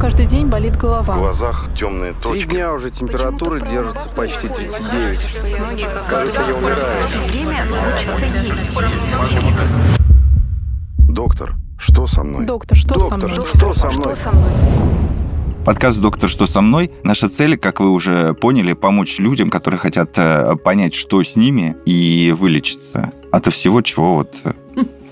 каждый день болит голова. В глазах темные Три точки. дня уже температура держится почти 39. Кажется, я умираю. Доктор, что со мной? Доктор, что со Доктор, мной? что со мной? Подкаст «Доктор, что со мной?» Наша цель, как вы уже поняли, помочь людям, которые хотят э, понять, что с ними, и вылечиться от всего, чего вот э,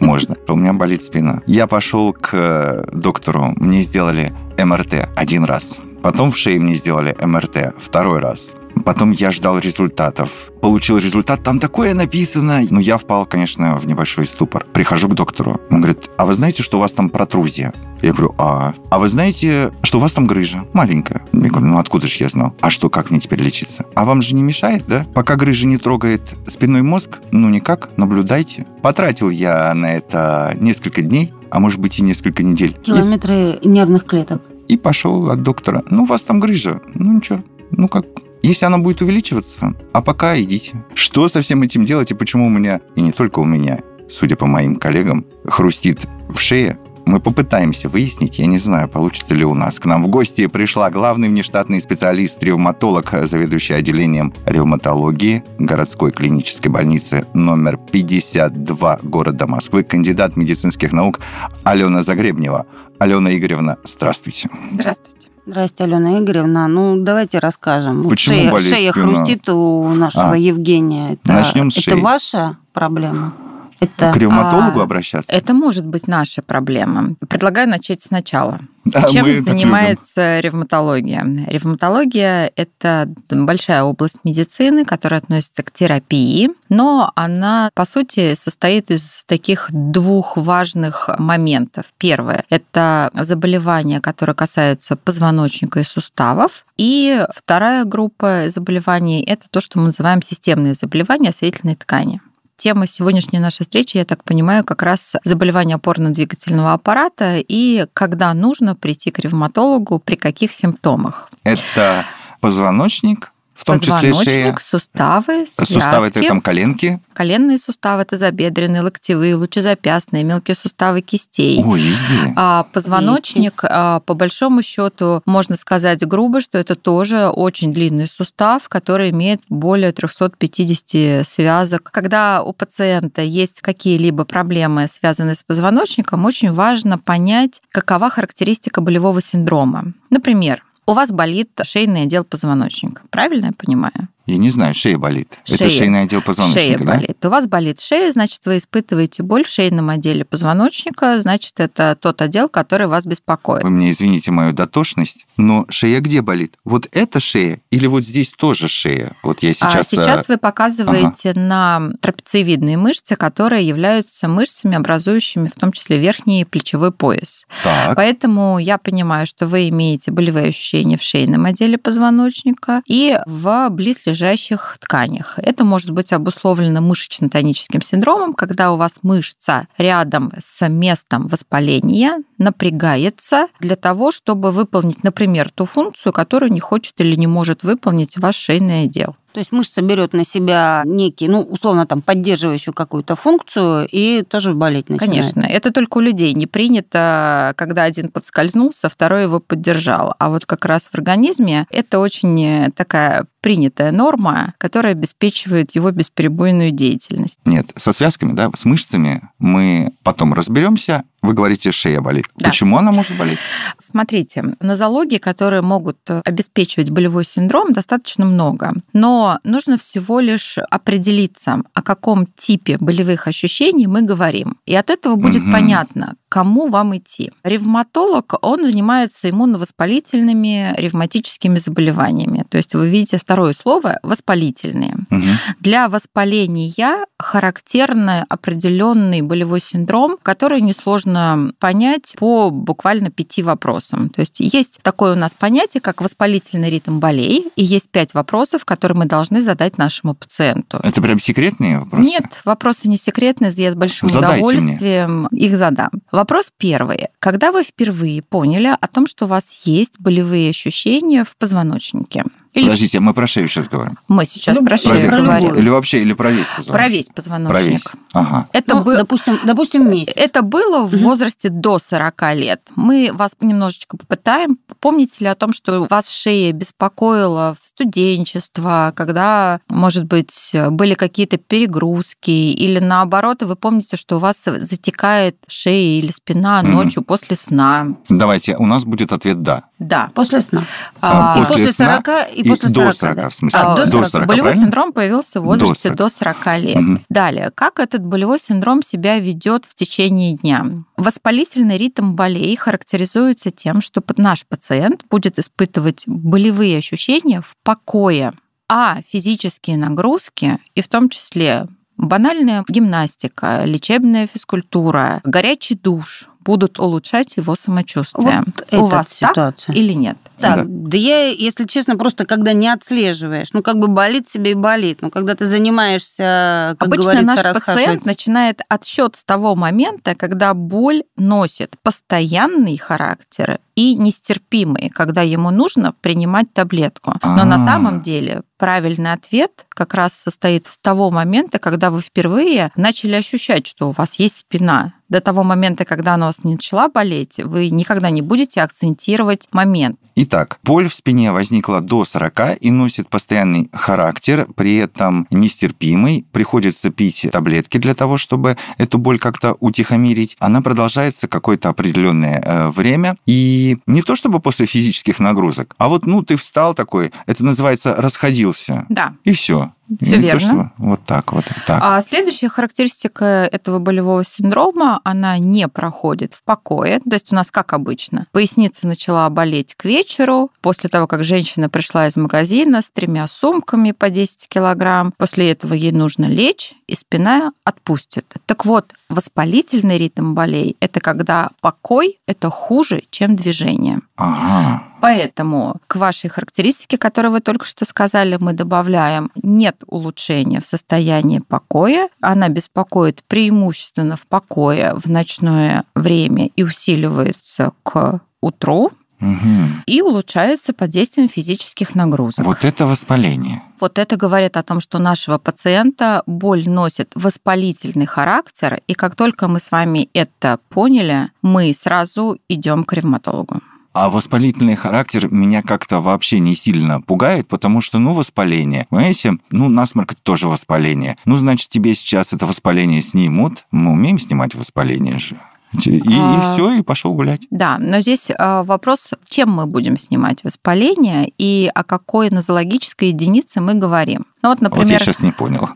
можно. У меня болит спина. Я пошел к э, доктору, мне сделали МРТ один раз. Потом в шее мне сделали МРТ второй раз. Потом я ждал результатов. Получил результат, там такое написано. Ну, я впал, конечно, в небольшой ступор. Прихожу к доктору. Он говорит, а вы знаете, что у вас там протрузия? Я говорю, а? А вы знаете, что у вас там грыжа? Маленькая. Я говорю, ну откуда же я знал? А что, как мне теперь лечиться? А вам же не мешает, да? Пока грыжа не трогает спинной мозг, ну никак, наблюдайте. Потратил я на это несколько дней, а может быть и несколько недель. Километры нервных клеток. И пошел от доктора. Ну, у вас там грыжа. Ну, ничего. Ну, как... Если она будет увеличиваться, а пока идите. Что со всем этим делать и почему у меня, и не только у меня, судя по моим коллегам, хрустит в шее, мы попытаемся выяснить, я не знаю, получится ли у нас. К нам в гости пришла главный внештатный специалист, ревматолог, заведующий отделением ревматологии городской клинической больницы номер 52 города Москвы, кандидат медицинских наук Алена Загребнева. Алена Игоревна, здравствуйте. Здравствуйте. Здрасте, Алена Игоревна. Ну, давайте расскажем. Вот Почему шея, болит шея спина? хрустит у нашего А. Евгения. Это, Начнем с это шеи. ваша проблема? Это... К ревматологу А, обращаться? Это может быть наша проблема. Предлагаю начать сначала. Да, Чем занимается ревматология? Ревматология – это большая область медицины, которая относится к терапии, но она, по сути, состоит из таких двух важных моментов. Первое – это заболевания, которые касаются позвоночника и суставов. И вторая группа заболеваний – это то, что мы называем системные заболевания осветительной ткани. Тема сегодняшней нашей встречи, я так понимаю, как раз заболевания опорно-двигательного аппарата и когда нужно прийти к ревматологу, при каких симптомах. Это позвоночник, в том числе шея. Позвоночник, суставы, связки, Суставы это там коленки. коленные суставы, тазобедренные, локтевые, лучезапястные, мелкие суставы кистей. Ой, везде. А позвоночник, а, по большому счету, можно сказать грубо, что это тоже очень длинный сустав, который имеет более 350 связок. Когда у пациента есть какие-либо проблемы, связанные с позвоночником, очень важно понять, какова характеристика болевого синдрома. Например, у вас болит шейный отдел позвоночника. Правильно я понимаю? Я не знаю, шея болит. Это Шея. шейный отдел позвоночника, шея да? болит. У вас болит шея, значит, вы испытываете боль в шейном отделе позвоночника, значит, это тот отдел, который вас беспокоит. Вы мне извините мою дотошность, но шея где болит? Вот эта шея или вот здесь тоже шея? Вот я сейчас... а сейчас э, вы показываете на трапециевидные мышцы, которые являются мышцами, образующими в том числе верхний плечевой пояс. Так, Поэтому я понимаю, что вы имеете болевые ощущения в шейном отделе позвоночника и в близлежащих тканях. Это может быть обусловлено мышечно-тоническим синдромом, когда у вас мышца рядом с местом воспаления напрягается для того, чтобы выполнить, например, ту функцию, которую не хочет или не может выполнить ваш шейный отдел. То есть мышца берет на себя некий, ну, условно, там, поддерживающую какую-то функцию и тоже болеть начинает. Конечно, это только у людей не принято, когда один подскользнулся, второй его поддержал. А вот как раз в организме это очень такая принятая норма, которая обеспечивает его бесперебойную деятельность. нет, со связками, да, с мышцами мы потом разберемся. Вы говорите, шея болит. Да. Почему она может болеть? Смотрите, нозологии, которые могут обеспечивать болевой синдром, достаточно много. Но нужно всего лишь определиться, о каком типе болевых ощущений мы говорим. И от этого будет Мгм. понятно, кому вам идти. Ревматолог, он занимается иммуновоспалительными ревматическими заболеваниями. То есть вы видите второе слово «воспалительные». Мгм. Для воспаления характерный определенный болевой синдром, который несложно понять по буквально пяти вопросам. То есть есть такое у нас понятие, как воспалительный ритм болей, и есть пять вопросов, которые мы должны задать нашему пациенту. Это прям секретные вопросы? Нет, вопросы не секретные, я с большим Задайте удовольствием их задам. Вопрос первый. Когда вы впервые поняли о том, что у вас есть болевые ощущения в позвоночнике? Или Подождите, мы про шею сейчас говорим. мы сейчас Ну, про про шею любую. говорим. Или вообще, или про весь позвоночник? Про весь Про весь. позвоночник. Ага. Это Ну, был- допустим, допустим, месяц. Это было в возрасте до 40 лет. Мы вас немножечко попытаем. Помните ли о том, что вас шея беспокоила в студенчество, когда, может быть, были какие-то перегрузки, или наоборот, вы помните, что у вас затекает шея или спина ночью после сна? Давайте, у нас будет ответ «да». Да. После сна. А, И после после сна 40, и, И после до 40. 40, да. в смысле. А, до 40. Болевой правильно? синдром появился в возрасте До до 40 лет. Мгм. Далее, как этот болевой синдром себя ведет в течение дня? Воспалительный ритм болей характеризуется тем, что под- наш пациент будет испытывать болевые ощущения в покое, а физические нагрузки, и в том числе банальная гимнастика, лечебная физкультура, горячий душ будут улучшать его самочувствие. Вот У вас так ситуация. или нет? Так, Да. да. я, если честно, просто когда не отслеживаешь, ну, как бы болит себе и болит. Но когда ты занимаешься, как Обычно говорится, наш пациент начинает отсчет с того момента, когда боль носит постоянный характер и нестерпимый, когда ему нужно принимать таблетку. Но на А. самом деле правильный ответ как раз состоит с того момента, когда вы впервые начали ощущать, что у вас есть спина. До того момента, когда она у вас не начала болеть, вы никогда не будете акцентировать момент. Итак, боль в спине возникла до 40 и носит постоянный характер, при этом нестерпимый. Приходится пить таблетки для того, чтобы эту боль как-то утихомирить. Она продолжается какое-то определенное э, время. И не то чтобы после физических нагрузок, а вот, ну, ты встал такой, это называется расходился. Да. И все. Всё верно. вот так вот. Так. А следующая характеристика этого болевого синдрома, она не проходит в покое. То есть у нас как обычно. Поясница начала болеть к вечеру, после того, как женщина пришла из магазина с тремя сумками по 10 килограмм. После этого ей нужно лечь, и спина отпустит. Так вот, воспалительный ритм болей – это когда покой – это хуже, чем движение. Ага. Поэтому к вашей характеристике, которую вы только что сказали, мы добавляем нет улучшения в состоянии покоя. Она беспокоит преимущественно в покое в ночное время и усиливается к утру Мгм. и улучшается под действием физических нагрузок. Вот это воспаление. Вот это говорит о том, что нашего пациента боль носит воспалительный характер, и как только мы с вами это поняли, мы сразу идем к ревматологу. А воспалительный характер меня как-то вообще не сильно пугает, потому что, ну, воспаление. Понимаете, ну, насморк это тоже воспаление. Ну, значит, тебе сейчас это воспаление снимут. Мы умеем снимать воспаление же. И, А. все, и пошел гулять. Да, но здесь э, вопрос, чем мы будем снимать воспаление и о какой нозологической единице мы говорим. Ну вот, вот я например, сейчас не понял.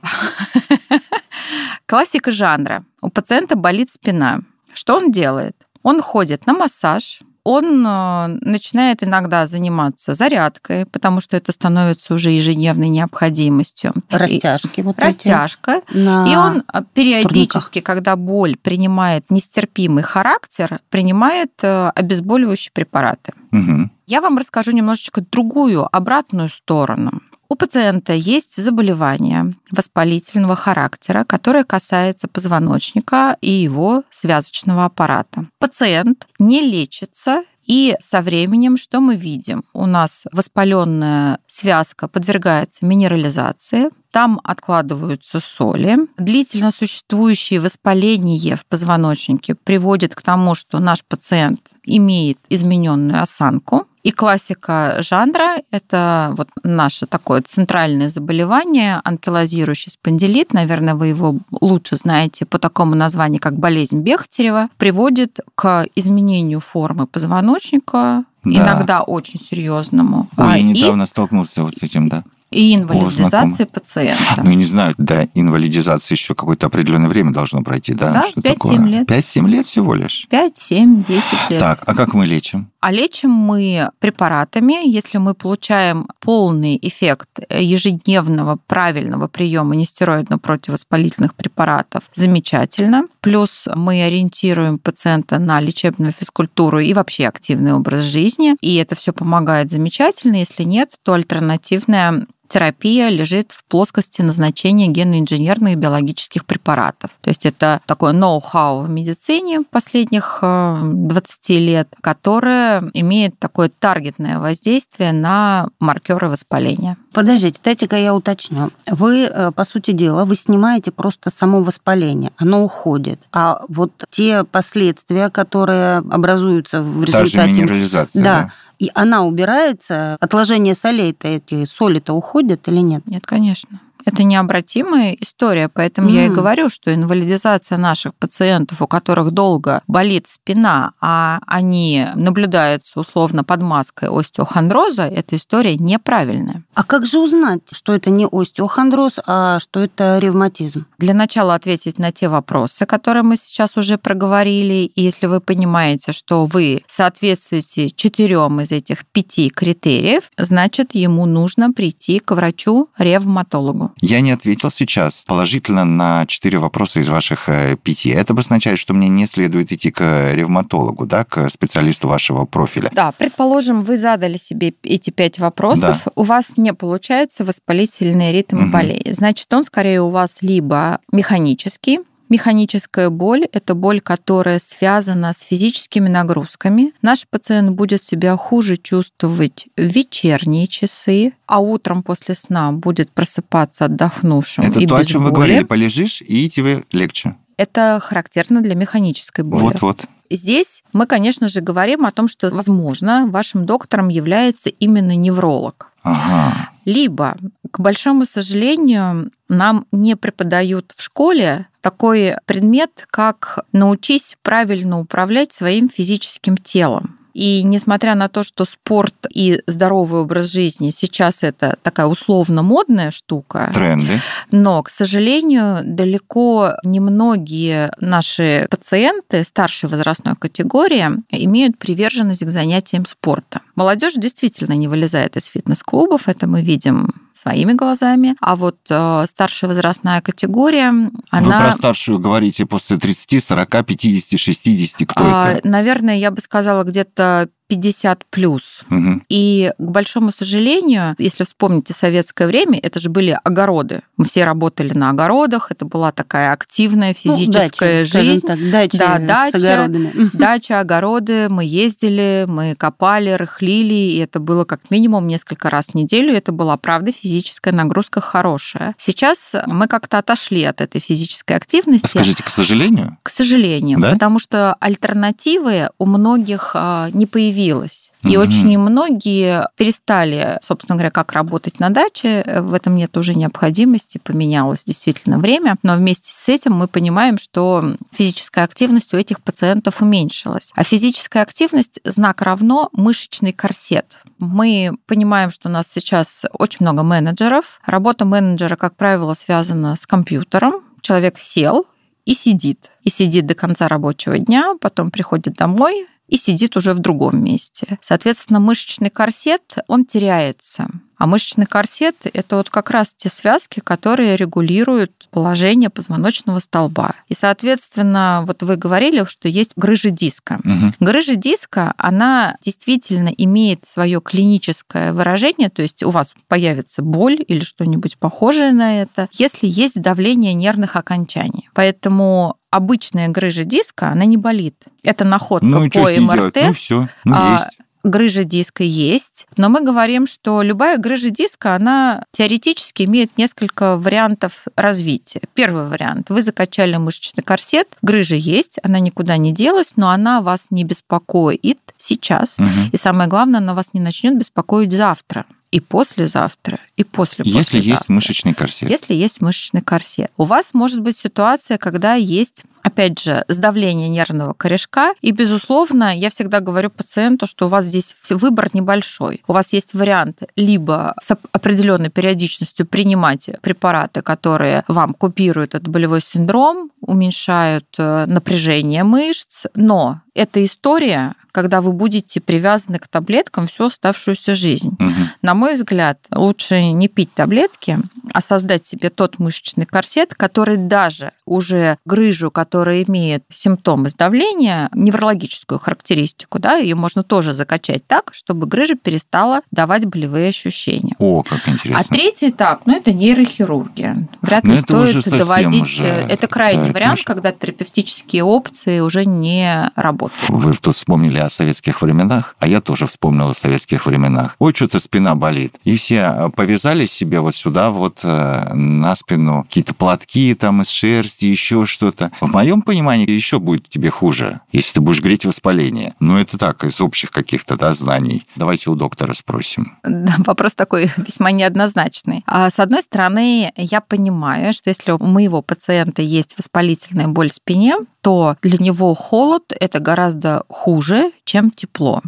классика жанра. У пациента болит спина. Что он делает? Он ходит на массаж, он э, начинает иногда заниматься зарядкой, потому что это становится уже ежедневной необходимостью. И- Растяжки. Вот Растяжка. на- И он а, периодически, когда боль принимает нестерпимый характер, принимает э, обезболивающие препараты. Мгм. Я вам расскажу немножечко другую, обратную сторону. У пациента есть заболевание воспалительного характера, которое касается позвоночника и его связочного аппарата. Пациент не лечится и со временем что мы видим? У нас воспаленная связка подвергается минерализации, там откладываются соли. Длительно существующее воспаление в позвоночнике приводит к тому, что наш пациент имеет измененную осанку. И классика жанра – это вот наше такое центральное заболевание, анкилозирующий спондилит, наверное, вы его лучше знаете по такому названию, как болезнь Бехтерева, приводит к изменению формы позвоночника, Да. иногда очень серьезному, Ой, а, я и, недавно столкнулся вот с этим, да. И инвалидизации пациента. Ну, я не знаю, до инвалидизации еще какое-то определенное время должно пройти, да? Да, Что 5-7 такое? лет. 5-7 лет всего лишь. 5, 7, 10 лет. Так, а как мы лечим? А лечим мы препаратами, если мы получаем полный эффект ежедневного правильного приема нестероидно-противовоспалительных препаратов, замечательно. Плюс мы ориентируем пациента на лечебную физкультуру и вообще активный образ жизни. И это все помогает замечательно. Если нет, то альтернативная терапия лежит в плоскости назначения генно-инженерных и биологических препаратов. То есть это такое ноу-хау в медицине последних 20 э, лет, которое имеет такое таргетное воздействие на маркеры воспаления. Подождите, дайте-ка я уточню. Вы, э, по сути дела, вы снимаете просто само воспаление, оно уходит. А вот те последствия, которые образуются в результате... Та же минерализация, да, да? И она убирается, отложение солей-то эти соли-то уходят или нет? Нет, конечно. Это необратимая история, поэтому mm. я и говорю, что инвалидизация наших пациентов, у которых долго болит спина, а они наблюдаются условно под маской остеохондроза, эта история неправильная. А как же узнать, что это не остеохондроз, а что это ревматизм? Для начала ответить на те вопросы, которые мы сейчас уже проговорили. И если вы понимаете, что вы соответствуете четырем из этих пяти критериев, значит, ему нужно прийти к врачу-ревматологу. Я не ответил сейчас положительно на четыре вопроса из ваших э, пяти. Это означает, что мне не следует идти к ревматологу, да, к специалисту вашего профиля. Да, предположим, вы задали себе эти пять вопросов, да. у вас не получается воспалительный ритм угу. болезни. Значит, он скорее у вас либо механический, Механическая боль – это боль, которая связана с физическими нагрузками. Наш пациент будет себя хуже чувствовать в вечерние часы, а утром после сна будет просыпаться отдохнувшим это и то, без о чем боли. вы говорили. Полежишь, и тебе легче. Это характерно для механической боли. Вот-вот. Здесь мы, конечно же, говорим о том, что, возможно, вашим доктором является именно невролог. Ага. Либо, к большому сожалению, нам не преподают в школе такой предмет, как научись правильно управлять своим физическим телом. И несмотря на то, что спорт и здоровый образ жизни сейчас это такая условно модная штука, тренды, но, к сожалению, далеко не многие наши пациенты старшей возрастной категории имеют приверженность к занятиям спорта. Молодежь действительно не вылезает из фитнес-клубов, это мы видим своими глазами. А вот э, старшая возрастная категория, она... Вы про старшую говорите после 30, 40, 50, 60, кто а, это? Наверное, я бы сказала, где-то что 50 плюс. Угу. И, к большому сожалению, если вспомните советское время, это же были огороды. Мы все работали на огородах, это была такая активная физическая ну, дача, жизнь. Так, дача да, с дача, огородами. Дача, огороды, мы ездили, мы копали, рыхлили, и это было как минимум несколько раз в неделю. Это была, правда, физическая нагрузка хорошая. Сейчас мы как-то отошли от этой физической активности. Скажите, к сожалению? К сожалению, да? потому что альтернативы у многих а, не появились появилась. И угу. очень многие перестали, собственно говоря, как работать на даче. В этом нет уже необходимости, поменялось действительно время. Но вместе с этим мы понимаем, что физическая активность у этих пациентов уменьшилась. А физическая активность знак равно мышечный корсет. Мы понимаем, что у нас сейчас очень много менеджеров. Работа менеджера, как правило, связана с компьютером. Человек сел, и сидит. И сидит до конца рабочего дня, потом приходит домой, и сидит уже в другом месте. Соответственно, мышечный корсет, он теряется. А мышечный корсет – это вот как раз те связки, которые регулируют положение позвоночного столба. И, соответственно, вот вы говорили, что есть грыжа диска. Угу. Грыжа диска, она действительно имеет свое клиническое выражение, то есть у вас появится боль или что-нибудь похожее на это, если есть давление нервных окончаний. Поэтому обычная грыжа диска, она не болит. Это находка ну, по МРТ. Ну, все, ну, а, есть грыжа диска есть, но мы говорим, что любая грыжа диска, она теоретически имеет несколько вариантов развития. Первый вариант. Вы закачали мышечный корсет, грыжа есть, она никуда не делась, но она вас не беспокоит сейчас. Угу. И самое главное, она вас не начнет беспокоить завтра и послезавтра, и после Если есть мышечный корсет. Если есть мышечный корсет. У вас может быть ситуация, когда есть опять же, сдавление нервного корешка. И, безусловно, я всегда говорю пациенту, что у вас здесь выбор небольшой. У вас есть вариант либо с определенной периодичностью принимать препараты, которые вам купируют этот болевой синдром, уменьшают э, напряжение мышц, но эта история, когда вы будете привязаны к таблеткам всю оставшуюся жизнь. Угу. На мой взгляд, лучше не пить таблетки, а создать себе тот мышечный корсет, который даже уже грыжу, которая имеет симптомы сдавления, неврологическую характеристику, да, ее можно тоже закачать так, чтобы грыжа перестала давать болевые ощущения. О, как интересно. А третий этап, ну, это нейрохирургия. Вряд Но ли это стоит доводить... уже, это крайний да, вариант, конечно. когда терапевтические опции уже не работают. Вы тут вспомнили о советских временах, а я тоже вспомнил о советских временах. Ой, что-то спина болит. И все э, повязали себе вот сюда вот э, на спину какие-то платки там из шерсти, еще что-то. В моем понимании еще будет тебе хуже, если ты будешь греть воспаление. Ну, это так, из общих каких-то да, знаний. Давайте у доктора спросим. Да, вопрос такой весьма неоднозначный. А с одной стороны, я понимаю, что если у моего пациента есть воспалительная боль в спине, то для него холод это гораздо хуже, чем тепло.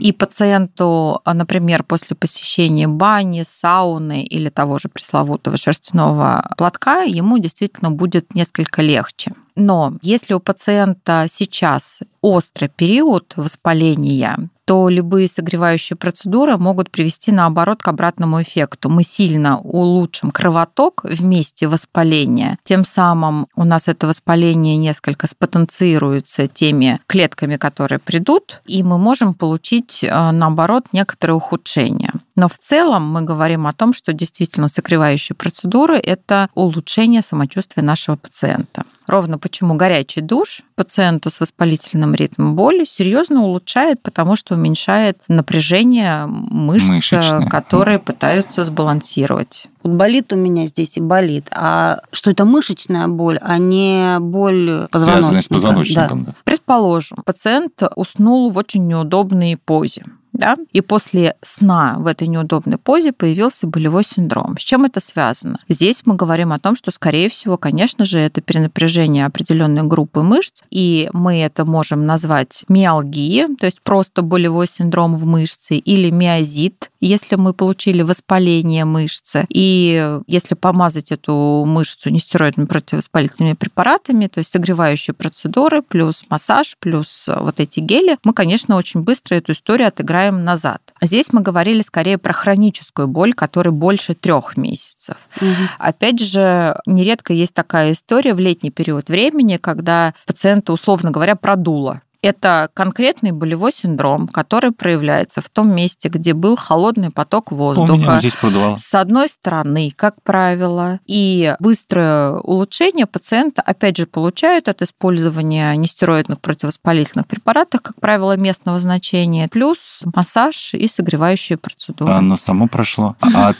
И пациенту, а, например, после посещения бани, сауны или того же пресловутого шерстяного платка, ему действительно будет несколько легче. Но если у пациента сейчас острый период воспаления, то любые согревающие процедуры могут привести, наоборот, к обратному эффекту. Мы сильно улучшим кровоток в месте воспаления. Тем самым у нас это воспаление несколько спотенцируется теми клетками, которые придут, и мы можем получить, э, наоборот, некоторые ухудшения. Но в целом мы говорим о том, что действительно согревающие процедуры – это улучшение самочувствия нашего пациента. Ровно почему горячий душ пациенту с воспалительным ритмом боли серьезно улучшает, потому что уменьшает напряжение мышц, Мышечное. которые пытаются сбалансировать. Вот болит у меня здесь и болит. А что это мышечная боль, а не боль позвоночника? Связанные с позвоночником. да. Предположим, пациент уснул в очень неудобной позе. Да? И после сна в этой неудобной позе появился болевой синдром. С чем это связано? Здесь мы говорим о том, что, скорее всего, конечно же, это перенапряжение определенной группы мышц, и мы это можем назвать миалгией, то есть просто болевой синдром в мышце, или миозит, если мы получили воспаление мышцы. И если помазать эту мышцу нестероидными противовоспалительными препаратами, то есть согревающие процедуры, плюс массаж, плюс вот эти гели, мы, конечно, очень быстро эту историю отыграем назад. А Здесь мы говорили скорее про хроническую боль, которая больше трех месяцев. Мгм. Опять же, нередко есть такая история в летний период времени, когда пациента, условно говоря, продуло. Это конкретный болевой синдром, который проявляется в том месте, где был холодный поток У меня воздуха. здесь продувало. С одной стороны, как правило, и быстрое улучшение пациента, опять же, получают от использования нестероидных противовоспалительных препаратов, как правило, местного значения, плюс массаж и согревающие процедуры. А Оно само прошло. А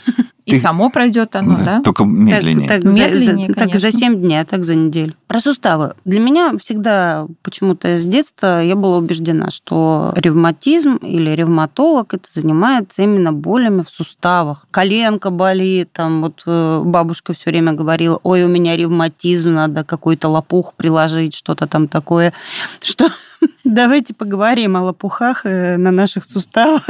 и ты- само пройдет оно, да? Только медленнее. Так, так, за- Медленнее, за, так за конечно. 7 дней, а так за неделю. Про суставы. Для меня всегда почему-то с детства я была убеждена, что ревматизм или ревматолог это занимается именно болями в суставах. Коленка болит, там вот э, бабушка все время говорила, ой, у меня ревматизм, надо какой-то лопух приложить, что-то там такое. Что Давайте поговорим о лопухах э, на наших суставах.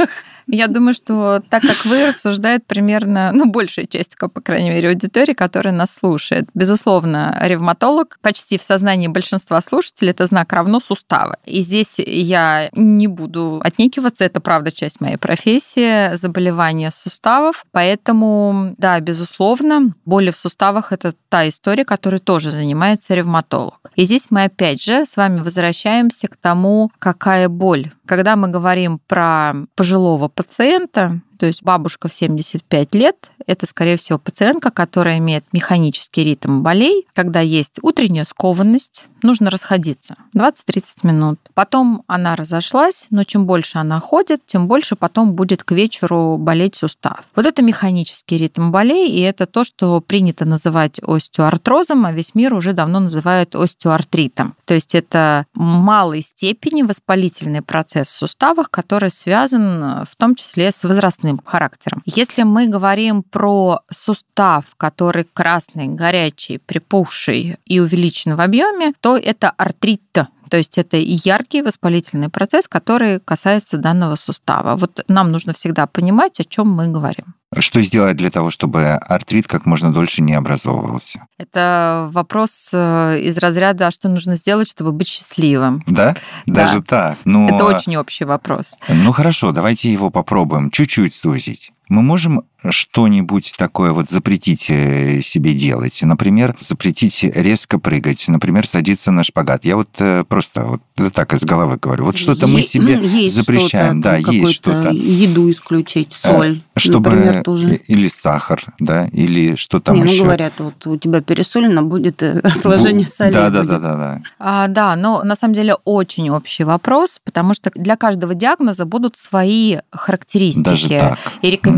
Я думаю, что так как вы рассуждает примерно, ну, большая часть, по крайней мере, аудитории, которая нас слушает. Безусловно, ревматолог почти в сознании большинства слушателей это знак равно суставы. И здесь я не буду отнекиваться, это правда часть моей профессии, заболевания суставов. Поэтому, да, безусловно, боли в суставах это та история, которой тоже занимается ревматолог. И здесь мы опять же с вами возвращаемся к тому, какая боль. Когда мы говорим про пожилого пациента, то есть бабушка в 75 лет, это, скорее всего, пациентка, которая имеет механический ритм болей, когда есть утренняя скованность, нужно расходиться 20-30 минут. Потом она разошлась, но чем больше она ходит, тем больше потом будет к вечеру болеть сустав. Вот это механический ритм болей, и это то, что принято называть остеоартрозом, а весь мир уже давно называет остеоартритом. То есть это малой степени воспалительный процесс в суставах, который связан э, в том числе с возрастным характером. Если мы говорим про сустав, который красный, горячий, припухший и увеличен в объеме, то это артрит. То есть это яркий воспалительный процесс, который касается данного сустава. Вот нам нужно всегда понимать, о чем мы говорим. Что сделать для того, чтобы артрит как можно дольше не образовывался? Это вопрос э, из разряда, а что нужно сделать, чтобы быть счастливым. Да? Да. Даже так? Ну, Это очень общий вопрос. Ну хорошо, давайте его попробуем чуть-чуть сузить. Мы можем что-нибудь такое вот запретить э, себе делать. Например, запретить резко прыгать, например, садиться на шпагат. Я вот э, просто вот так из головы говорю. Вот что-то мы себе ну, есть запрещаем. что-то, Да, там есть что-то. Еду исключить, соль, Чтобы например, тоже. или сахар, да, или что там Не, ну еще. говорят, вот у тебя пересолено, будет э, отложение соли. Да, да, да, да, да. А, да, но на самом деле очень общий вопрос, потому что для каждого диагноза будут свои характеристики Даже так. и рекомендации.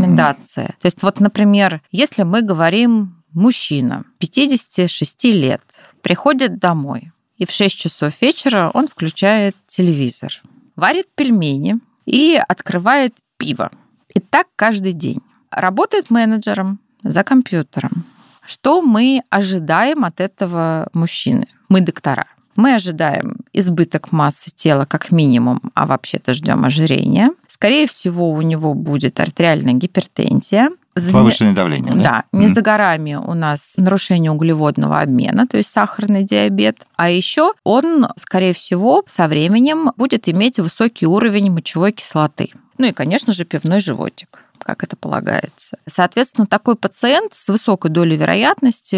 То есть вот, например, если мы говорим мужчина 56 лет, приходит домой, и в 6 часов вечера он включает телевизор, варит пельмени и открывает пиво. И так каждый день. Работает менеджером за компьютером. Что мы ожидаем от этого мужчины? Мы доктора. Мы ожидаем избыток массы тела как минимум, а вообще-то ждем ожирения. Скорее всего, у него будет артериальная гипертензия. Повышенное давление, да? да, не Мгм. за горами у нас нарушение углеводного обмена, то есть сахарный диабет. А еще он, скорее всего, со временем будет иметь высокий уровень мочевой кислоты. Ну и, конечно же, пивной животик как это полагается. Соответственно, такой пациент с высокой долей вероятности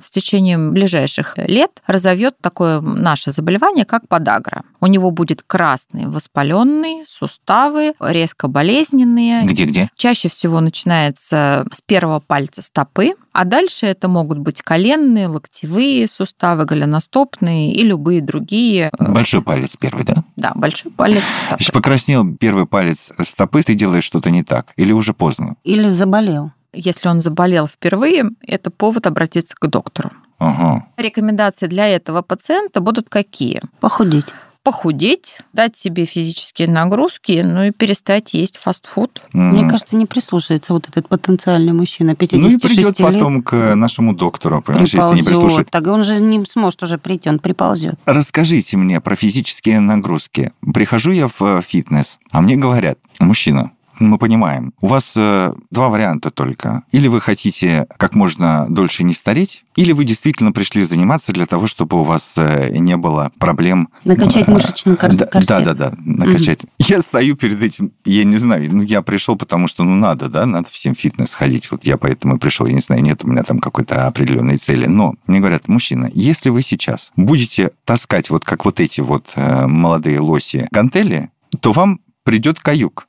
в течение ближайших лет разовьет такое наше заболевание, как подагра. У него будет красные воспаленные суставы, резко болезненные, Где-где? Чаще всего начинается с первого пальца стопы, а дальше это могут быть коленные, локтевые суставы, голеностопные и любые другие. э, Большой палец первый, да? Да, большой палец стопы. Если покраснел первый палец стопы, ты делаешь что-то не так. Или уже поздно? Или заболел. Если он заболел впервые, это повод обратиться к доктору. Ага. Рекомендации для этого пациента будут какие? Похудеть. Похудеть, дать себе физические нагрузки, ну и перестать есть фастфуд. Мне Мгм. кажется, не прислушается вот этот потенциальный мужчина Ну 56 и придет лет. потом к нашему доктору, понимаешь, если не приползет. прислушает. Так он же не сможет уже прийти, он приползет. Расскажите мне про физические нагрузки. Прихожу я в э, фитнес, а мне говорят, мужчина, мы понимаем, у вас э, два варианта только. Или вы хотите как можно дольше не стареть, или вы действительно пришли заниматься для того, чтобы у вас э, не было проблем. Накачать э, мышечный кор- да, корсет. Да, да, да, накачать. Я стою перед этим, я не знаю, ну я пришел, потому что ну надо, да, надо всем фитнес ходить. Вот я поэтому и пришел, я не знаю, нет у меня там какой-то определенной цели. Но мне говорят, мужчина, если вы сейчас будете таскать вот как вот эти вот э, молодые лоси гантели, то вам придет каюк.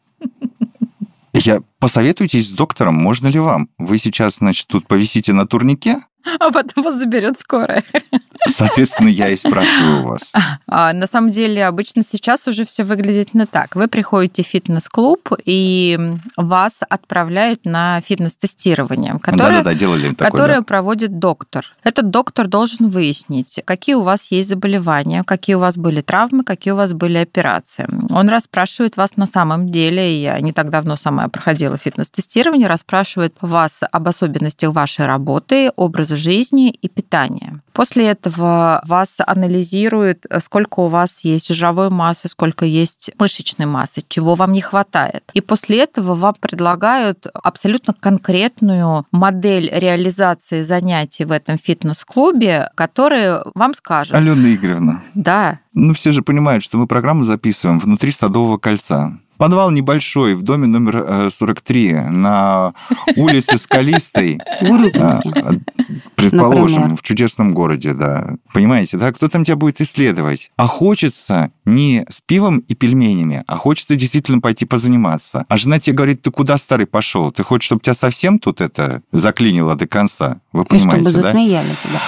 Я посоветуйтесь с доктором, можно ли вам. Вы сейчас, значит, тут повисите на турнике, А потом вас заберет скорая. соответственно, я и спрашиваю вас. А, на самом деле, обычно сейчас уже все выглядит не так. Вы приходите в фитнес-клуб, и вас отправляют на фитнес-тестирование, которое, Да-да-да, делали такое. которое да. проводит доктор. Этот доктор должен выяснить, какие у вас есть заболевания, какие у вас были травмы, какие у вас были операции. Он расспрашивает вас на самом деле, я не так давно сама проходила фитнес-тестирование, расспрашивает вас об особенностях вашей работы, образа жизни и питания. После этого вас анализируют, сколько у вас есть жировой массы, сколько есть мышечной массы, чего вам не хватает. И после этого вам предлагают абсолютно конкретную модель реализации занятий в этом фитнес-клубе, которые вам скажут, Алена Игоревна, да, Ну, все же понимают, что мы программу записываем внутри Садового кольца. Подвал небольшой в доме номер э, 43 на улице Скалистой. А, Предположим, Например. в чудесном городе, да. Понимаете, да? Кто там тебя будет исследовать? А хочется не с пивом и пельменями, а хочется действительно пойти позаниматься. А жена тебе говорит, ты куда, старый, пошел? Ты хочешь, чтобы тебя совсем тут это заклинило до конца? Вы И чтобы да? засмеяли тебя.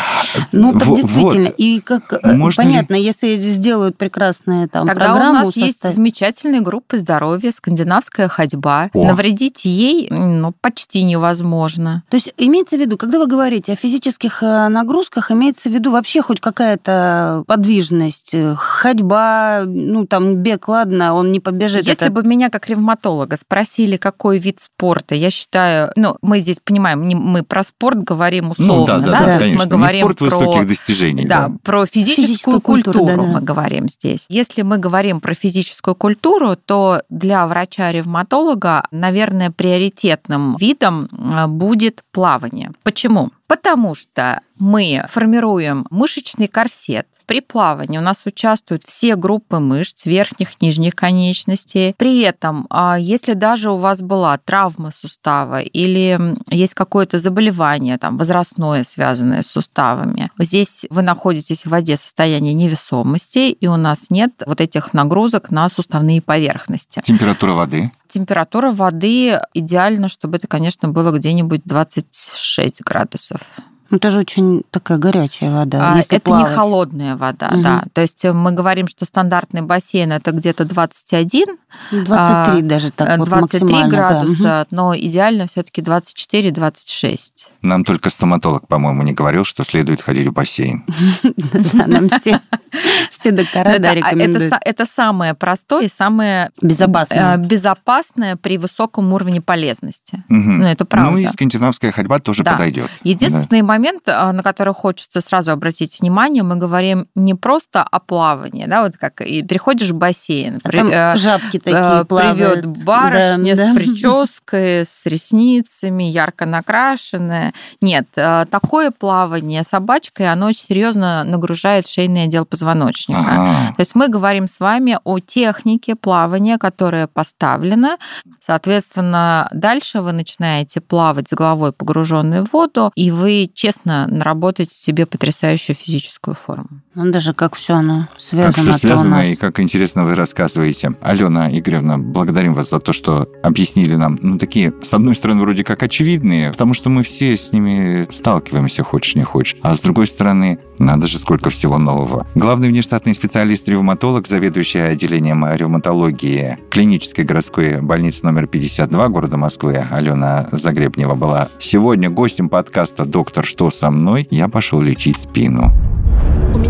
Ну, так Во- действительно. вот. И как э, Можно ли- понятно, если сделают прекрасные там Тогда у программу нас есть составить- замечательные группы здоровья, скандинавская ходьба. О. Навредить ей ну, почти невозможно. То есть имеется в виду, когда вы говорите о физических э, нагрузках, имеется в виду вообще хоть какая-то подвижность, э, ходьба, ну там бег, ладно, он не побежит. Если это- бы меня как ревматолога спросили, какой вид спорта, я считаю, ну, мы здесь понимаем, не- мы про спорт говорим условно, Ну, да, да, да, То есть конечно. мы говорим не спорт про высоких достижений. Да, про физическую, Физическую культуру, культуру, да-да. мы говорим здесь. Если мы говорим про физическую культуру, то для врача-ревматолога, наверное, приоритетным видом э, будет плавание. Почему? Потому что мы формируем мышечный корсет. При плавании у нас участвуют все группы мышц верхних, нижних конечностей. При этом, а, если даже у вас была травма сустава или есть какое-то заболевание там, возрастное, связанное с суставами, здесь вы находитесь в воде в состоянии невесомости, и у нас нет вот этих нагрузок на суставные поверхности. Температура воды? Температура воды идеально, чтобы это, конечно, было где-нибудь 26 градусов. Ну, это же очень такая горячая вода. А, если это плавать. не холодная вода, Мгм. да. То есть э, мы говорим, что стандартный бассейн это где-то 21, 23 даже так э, вот 23 максимально. да. Градуса, но идеально все-таки 24-26. Нам только стоматолог, по-моему, не говорил, что следует ходить в бассейн. Да, нам все, все доктора да, Это, а, это, рекомендуют. это самое простое и самое Безопасное. э, безопасное при высоком уровне полезности. Ну, это правда. Ну и скандинавская ходьба тоже Да. подойдет. Единственный момент, а, на который хочется сразу обратить внимание, мы говорим не просто о плавании, да, вот как и приходишь в бассейн, А при- там э, жабки э, такие плавают. привет барышня Да, с да. прической, с ресницами, ярко накрашенная. Нет, э, такое плавание с собачкой, оно очень серьезно нагружает шейный отдел позвоночника. Ага. То есть мы говорим с вами о технике плавания, которая поставлена. Соответственно, дальше вы начинаете плавать с головой погруженной в воду, и вы честно наработаете себе потрясающую физическую форму. Ну, даже как все оно Как связано. все то у связано нас. и как интересно вы рассказываете. Алена Игоревна, благодарим вас за то, что объяснили нам, ну, такие, с одной стороны, вроде как очевидные, потому что мы все с ними сталкиваемся, хочешь не хочешь. А с другой стороны, надо же, сколько всего нового. Главный внештатный специалист-ревматолог, заведующий отделением ревматологии клинической городской больницы номер 52 города Москвы Алена Загребнева была сегодня гостем подкаста «Доктор, что со мной?» Я пошел лечить спину.